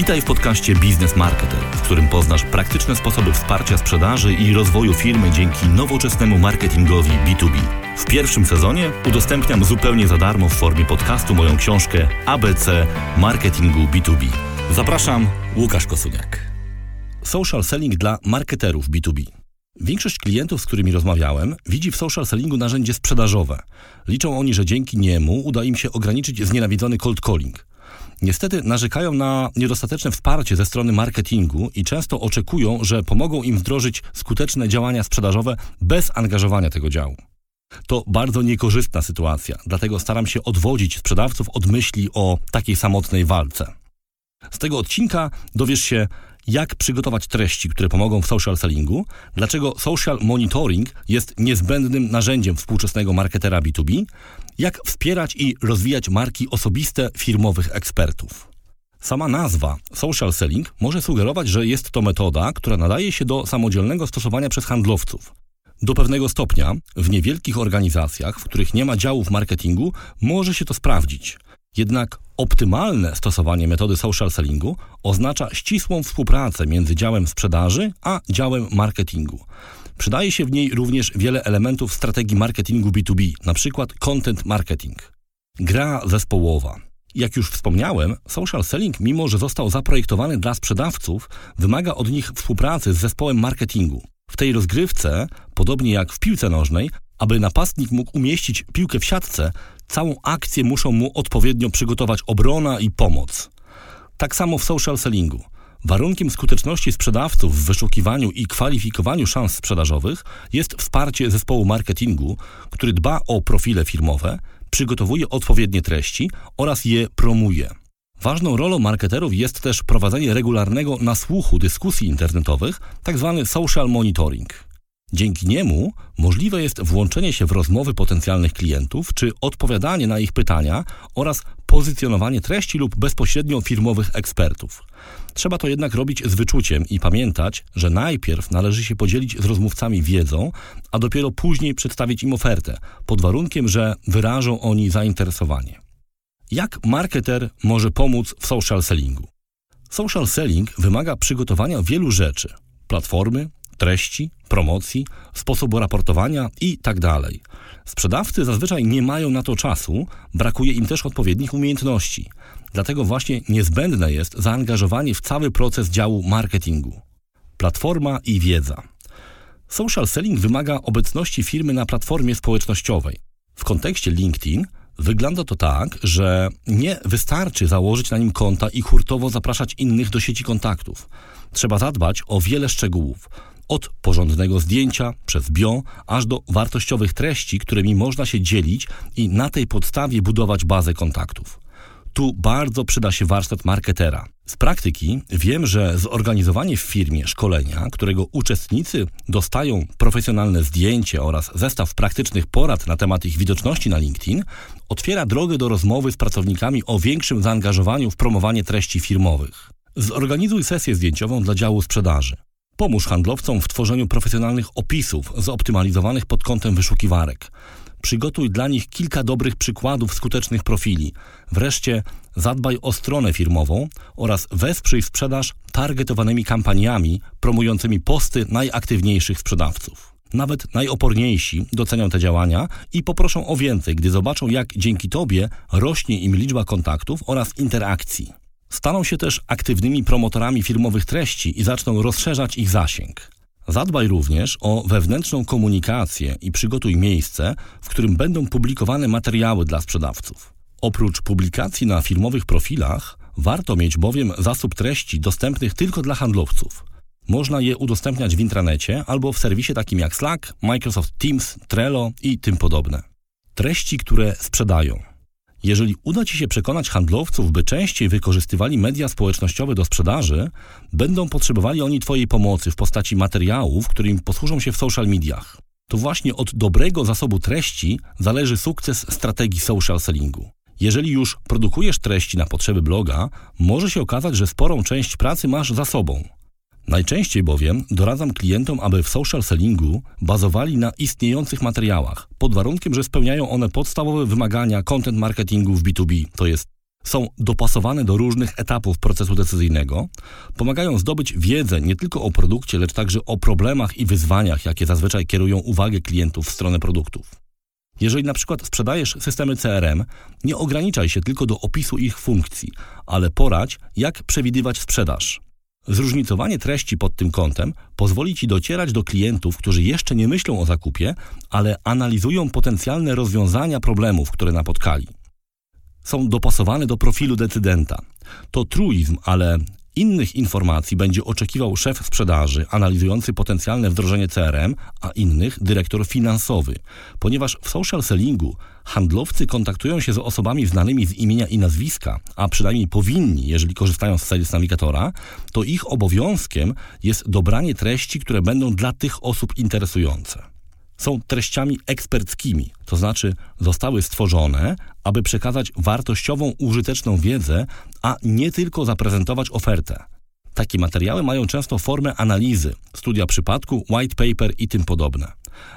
Witaj w podcaście Biznes Marketer, w którym poznasz praktyczne sposoby wsparcia sprzedaży i rozwoju firmy dzięki nowoczesnemu marketingowi B2B. W pierwszym sezonie udostępniam zupełnie za darmo w formie podcastu moją książkę ABC Marketingu B2B. Zapraszam, Łukasz Kosuniak. Social selling dla marketerów B2B. Większość klientów, z którymi rozmawiałem, widzi w social sellingu narzędzie sprzedażowe. Liczą oni, że dzięki niemu uda im się ograniczyć znienawidzony cold calling. Niestety narzekają na niedostateczne wsparcie ze strony marketingu i często oczekują, że pomogą im wdrożyć skuteczne działania sprzedażowe bez angażowania tego działu. To bardzo niekorzystna sytuacja, dlatego staram się odwodzić sprzedawców od myśli o takiej samotnej walce. Z tego odcinka dowiesz się, jak przygotować treści, które pomogą w social sellingu, dlaczego social monitoring jest niezbędnym narzędziem współczesnego marketera B2B, jak wspierać i rozwijać marki osobiste firmowych ekspertów. Sama nazwa social selling może sugerować, że jest to metoda, która nadaje się do samodzielnego stosowania przez handlowców. Do pewnego stopnia w niewielkich organizacjach, w których nie ma działów marketingu, może się to sprawdzić. Jednak optymalne stosowanie metody social sellingu oznacza ścisłą współpracę między działem sprzedaży a działem marketingu. Przydaje się w niej również wiele elementów strategii marketingu B2B, np. content marketing. Gra zespołowa. Jak już wspomniałem, social selling, mimo że został zaprojektowany dla sprzedawców, wymaga od nich współpracy z zespołem marketingu. W tej rozgrywce, podobnie jak w piłce nożnej, aby napastnik mógł umieścić piłkę w siatce, całą akcję muszą mu odpowiednio przygotować obrona i pomoc. Tak samo w social sellingu. Warunkiem skuteczności sprzedawców w wyszukiwaniu i kwalifikowaniu szans sprzedażowych jest wsparcie zespołu marketingu, który dba o profile firmowe, przygotowuje odpowiednie treści oraz je promuje. Ważną rolą marketerów jest też prowadzenie regularnego nasłuchu dyskusji internetowych, tzw. Tak social monitoring. Dzięki niemu możliwe jest włączenie się w rozmowy potencjalnych klientów czy odpowiadanie na ich pytania oraz pozycjonowanie treści lub bezpośrednio firmowych ekspertów. Trzeba to jednak robić z wyczuciem i pamiętać, że najpierw należy się podzielić z rozmówcami wiedzą, a dopiero później przedstawić im ofertę, pod warunkiem, że wyrażą oni zainteresowanie. Jak marketer może pomóc w social sellingu? Social selling wymaga przygotowania wielu rzeczy: platformy, treści, promocji, sposobu raportowania i tak. Sprzedawcy zazwyczaj nie mają na to czasu, brakuje im też odpowiednich umiejętności. Dlatego właśnie niezbędne jest zaangażowanie w cały proces działu marketingu. Platforma i wiedza. Social selling wymaga obecności firmy na platformie społecznościowej. W kontekście LinkedIn wygląda to tak, że nie wystarczy założyć na nim konta i hurtowo zapraszać innych do sieci kontaktów. Trzeba zadbać o wiele szczegółów od porządnego zdjęcia, przez bio, aż do wartościowych treści, którymi można się dzielić i na tej podstawie budować bazę kontaktów. Tu bardzo przyda się warsztat marketera. Z praktyki wiem, że zorganizowanie w firmie szkolenia, którego uczestnicy dostają profesjonalne zdjęcie oraz zestaw praktycznych porad na temat ich widoczności na LinkedIn, otwiera drogę do rozmowy z pracownikami o większym zaangażowaniu w promowanie treści firmowych. Zorganizuj sesję zdjęciową dla działu sprzedaży. Pomóż handlowcom w tworzeniu profesjonalnych opisów zoptymalizowanych pod kątem wyszukiwarek. Przygotuj dla nich kilka dobrych przykładów skutecznych profili. Wreszcie zadbaj o stronę firmową oraz wesprzyj sprzedaż targetowanymi kampaniami promującymi posty najaktywniejszych sprzedawców. Nawet najoporniejsi docenią te działania i poproszą o więcej, gdy zobaczą, jak dzięki Tobie rośnie im liczba kontaktów oraz interakcji. Staną się też aktywnymi promotorami firmowych treści i zaczną rozszerzać ich zasięg. Zadbaj również o wewnętrzną komunikację i przygotuj miejsce, w którym będą publikowane materiały dla sprzedawców. Oprócz publikacji na firmowych profilach, warto mieć bowiem zasób treści dostępnych tylko dla handlowców. Można je udostępniać w intranecie albo w serwisie takim jak Slack, Microsoft Teams, Trello i tym podobne. Treści, które sprzedają. Jeżeli uda Ci się przekonać handlowców, by częściej wykorzystywali media społecznościowe do sprzedaży, będą potrzebowali oni Twojej pomocy w postaci materiałów, którymi posłużą się w social mediach. To właśnie od dobrego zasobu treści zależy sukces strategii social sellingu. Jeżeli już produkujesz treści na potrzeby bloga, może się okazać, że sporą część pracy masz za sobą. Najczęściej bowiem doradzam klientom, aby w social sellingu bazowali na istniejących materiałach, pod warunkiem, że spełniają one podstawowe wymagania content marketingu w B2B, to jest Są dopasowane do różnych etapów procesu decyzyjnego, pomagają zdobyć wiedzę nie tylko o produkcie, lecz także o problemach i wyzwaniach, jakie zazwyczaj kierują uwagę klientów w stronę produktów. Jeżeli na przykład sprzedajesz systemy CRM, nie ograniczaj się tylko do opisu ich funkcji, ale poradź, jak przewidywać sprzedaż. Zróżnicowanie treści pod tym kątem pozwoli Ci docierać do klientów, którzy jeszcze nie myślą o zakupie, ale analizują potencjalne rozwiązania problemów, które napotkali. Są dopasowane do profilu decydenta. To truizm, ale Innych informacji będzie oczekiwał szef sprzedaży analizujący potencjalne wdrożenie CRM, a innych dyrektor finansowy, ponieważ w social sellingu handlowcy kontaktują się z osobami znanymi z imienia i nazwiska, a przynajmniej powinni, jeżeli korzystają z Sales Navigatora, to ich obowiązkiem jest dobranie treści, które będą dla tych osób interesujące są treściami eksperckimi, to znaczy zostały stworzone, aby przekazać wartościową, użyteczną wiedzę, a nie tylko zaprezentować ofertę. Takie materiały mają często formę analizy, studia przypadku, white paper i tym podobne.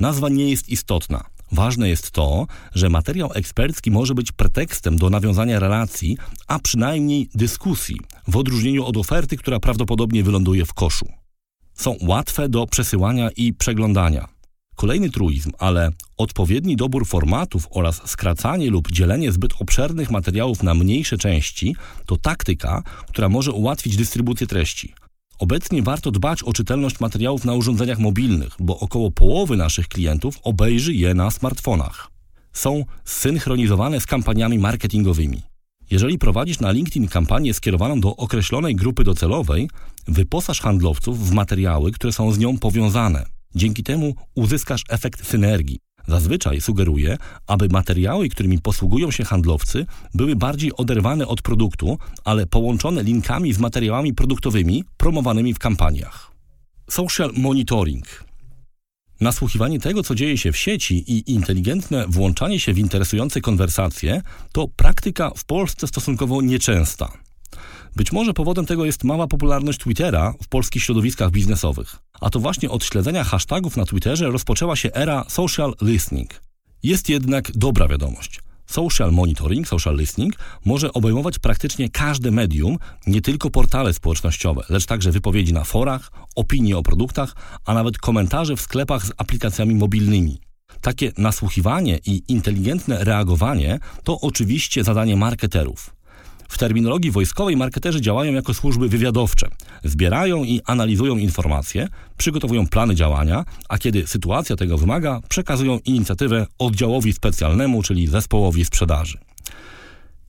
Nazwa nie jest istotna. Ważne jest to, że materiał ekspercki może być pretekstem do nawiązania relacji, a przynajmniej dyskusji, w odróżnieniu od oferty, która prawdopodobnie wyląduje w koszu. Są łatwe do przesyłania i przeglądania. Kolejny truizm, ale odpowiedni dobór formatów oraz skracanie lub dzielenie zbyt obszernych materiałów na mniejsze części to taktyka, która może ułatwić dystrybucję treści. Obecnie warto dbać o czytelność materiałów na urządzeniach mobilnych, bo około połowy naszych klientów obejrzy je na smartfonach. Są synchronizowane z kampaniami marketingowymi. Jeżeli prowadzisz na LinkedIn kampanię skierowaną do określonej grupy docelowej, wyposaż handlowców w materiały, które są z nią powiązane. Dzięki temu uzyskasz efekt synergii. Zazwyczaj sugeruję, aby materiały, którymi posługują się handlowcy, były bardziej oderwane od produktu, ale połączone linkami z materiałami produktowymi promowanymi w kampaniach. Social monitoring. Nasłuchiwanie tego, co dzieje się w sieci i inteligentne włączanie się w interesujące konwersacje to praktyka w Polsce stosunkowo nieczęsta. Być może powodem tego jest mała popularność Twittera w polskich środowiskach biznesowych. A to właśnie od śledzenia hashtagów na Twitterze rozpoczęła się era social listening. Jest jednak dobra wiadomość. Social monitoring, social listening może obejmować praktycznie każde medium, nie tylko portale społecznościowe, lecz także wypowiedzi na forach, opinie o produktach, a nawet komentarze w sklepach z aplikacjami mobilnymi. Takie nasłuchiwanie i inteligentne reagowanie to oczywiście zadanie marketerów. W terminologii wojskowej marketerzy działają jako służby wywiadowcze. Zbierają i analizują informacje, przygotowują plany działania, a kiedy sytuacja tego wymaga, przekazują inicjatywę oddziałowi specjalnemu, czyli zespołowi sprzedaży.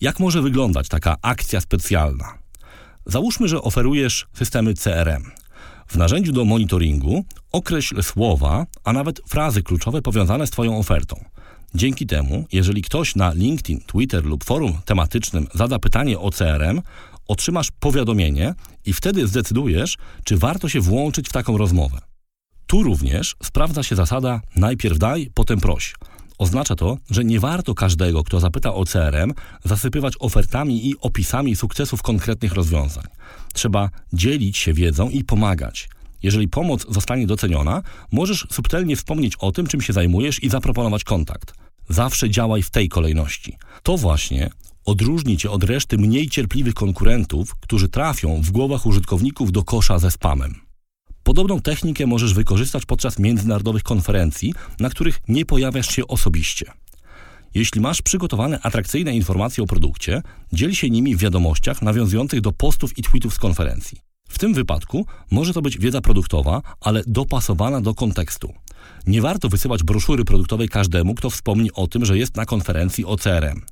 Jak może wyglądać taka akcja specjalna? Załóżmy, że oferujesz systemy CRM. W narzędziu do monitoringu określ słowa, a nawet frazy kluczowe powiązane z Twoją ofertą. Dzięki temu, jeżeli ktoś na LinkedIn, Twitter lub forum tematycznym zada pytanie o CRM, otrzymasz powiadomienie i wtedy zdecydujesz, czy warto się włączyć w taką rozmowę. Tu również sprawdza się zasada najpierw daj, potem proś. Oznacza to, że nie warto każdego, kto zapyta o CRM, zasypywać ofertami i opisami sukcesów konkretnych rozwiązań. Trzeba dzielić się wiedzą i pomagać. Jeżeli pomoc zostanie doceniona, możesz subtelnie wspomnieć o tym, czym się zajmujesz i zaproponować kontakt. Zawsze działaj w tej kolejności. To właśnie odróżni cię od reszty mniej cierpliwych konkurentów, którzy trafią w głowach użytkowników do kosza ze spamem. Podobną technikę możesz wykorzystać podczas międzynarodowych konferencji, na których nie pojawiasz się osobiście. Jeśli masz przygotowane atrakcyjne informacje o produkcie, dziel się nimi w wiadomościach nawiązujących do postów i tweetów z konferencji. W tym wypadku może to być wiedza produktowa, ale dopasowana do kontekstu. Nie warto wysyłać broszury produktowej każdemu, kto wspomni o tym, że jest na konferencji o CRM.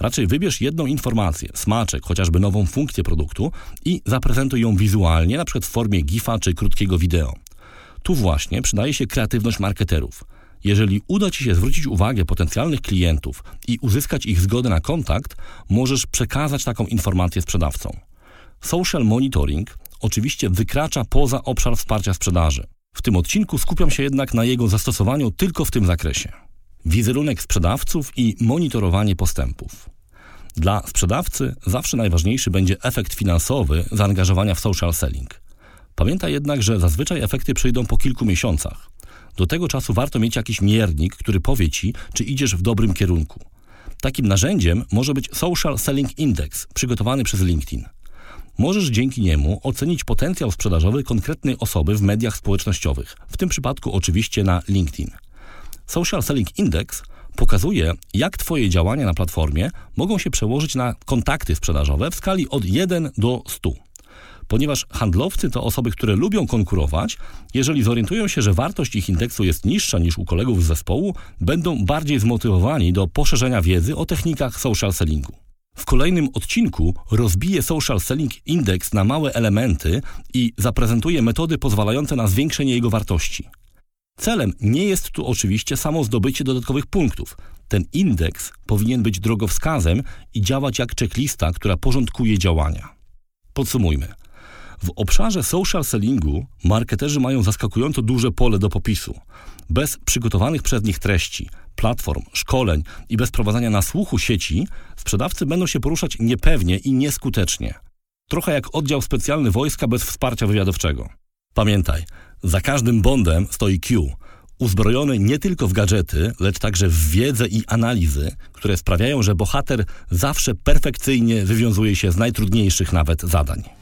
Raczej wybierz jedną informację, smaczek, chociażby nową funkcję produktu i zaprezentuj ją wizualnie, np. w formie GIFa czy krótkiego wideo. Tu właśnie przydaje się kreatywność marketerów. Jeżeli uda Ci się zwrócić uwagę potencjalnych klientów i uzyskać ich zgodę na kontakt, możesz przekazać taką informację sprzedawcom. Social monitoring oczywiście wykracza poza obszar wsparcia sprzedaży. W tym odcinku skupiam się jednak na jego zastosowaniu tylko w tym zakresie. Wizerunek sprzedawców i monitorowanie postępów. Dla sprzedawcy zawsze najważniejszy będzie efekt finansowy zaangażowania w social selling. Pamiętaj jednak, że zazwyczaj efekty przyjdą po kilku miesiącach. Do tego czasu warto mieć jakiś miernik, który powie ci, czy idziesz w dobrym kierunku. Takim narzędziem może być Social Selling Index, przygotowany przez LinkedIn. Możesz dzięki niemu ocenić potencjał sprzedażowy konkretnej osoby w mediach społecznościowych, w tym przypadku oczywiście na LinkedIn. Social Selling Index pokazuje, jak Twoje działania na platformie mogą się przełożyć na kontakty sprzedażowe w skali od 1 do 100. Ponieważ handlowcy to osoby, które lubią konkurować, jeżeli zorientują się, że wartość ich indeksu jest niższa niż u kolegów z zespołu, będą bardziej zmotywowani do poszerzenia wiedzy o technikach social sellingu. W kolejnym odcinku rozbiję Social Selling Index na małe elementy i zaprezentuję metody pozwalające na zwiększenie jego wartości. Celem nie jest tu oczywiście samo zdobycie dodatkowych punktów. Ten indeks powinien być drogowskazem i działać jak checklista, która porządkuje działania. Podsumujmy. W obszarze social sellingu marketerzy mają zaskakująco duże pole do popisu. Bez przygotowanych przez nich treści, platform, szkoleń i bez prowadzenia na słuchu sieci, sprzedawcy będą się poruszać niepewnie i nieskutecznie. Trochę jak oddział specjalny wojska bez wsparcia wywiadowczego. Pamiętaj, za każdym bondem stoi Q, uzbrojony nie tylko w gadżety, lecz także w wiedzę i analizy, które sprawiają, że bohater zawsze perfekcyjnie wywiązuje się z najtrudniejszych nawet zadań.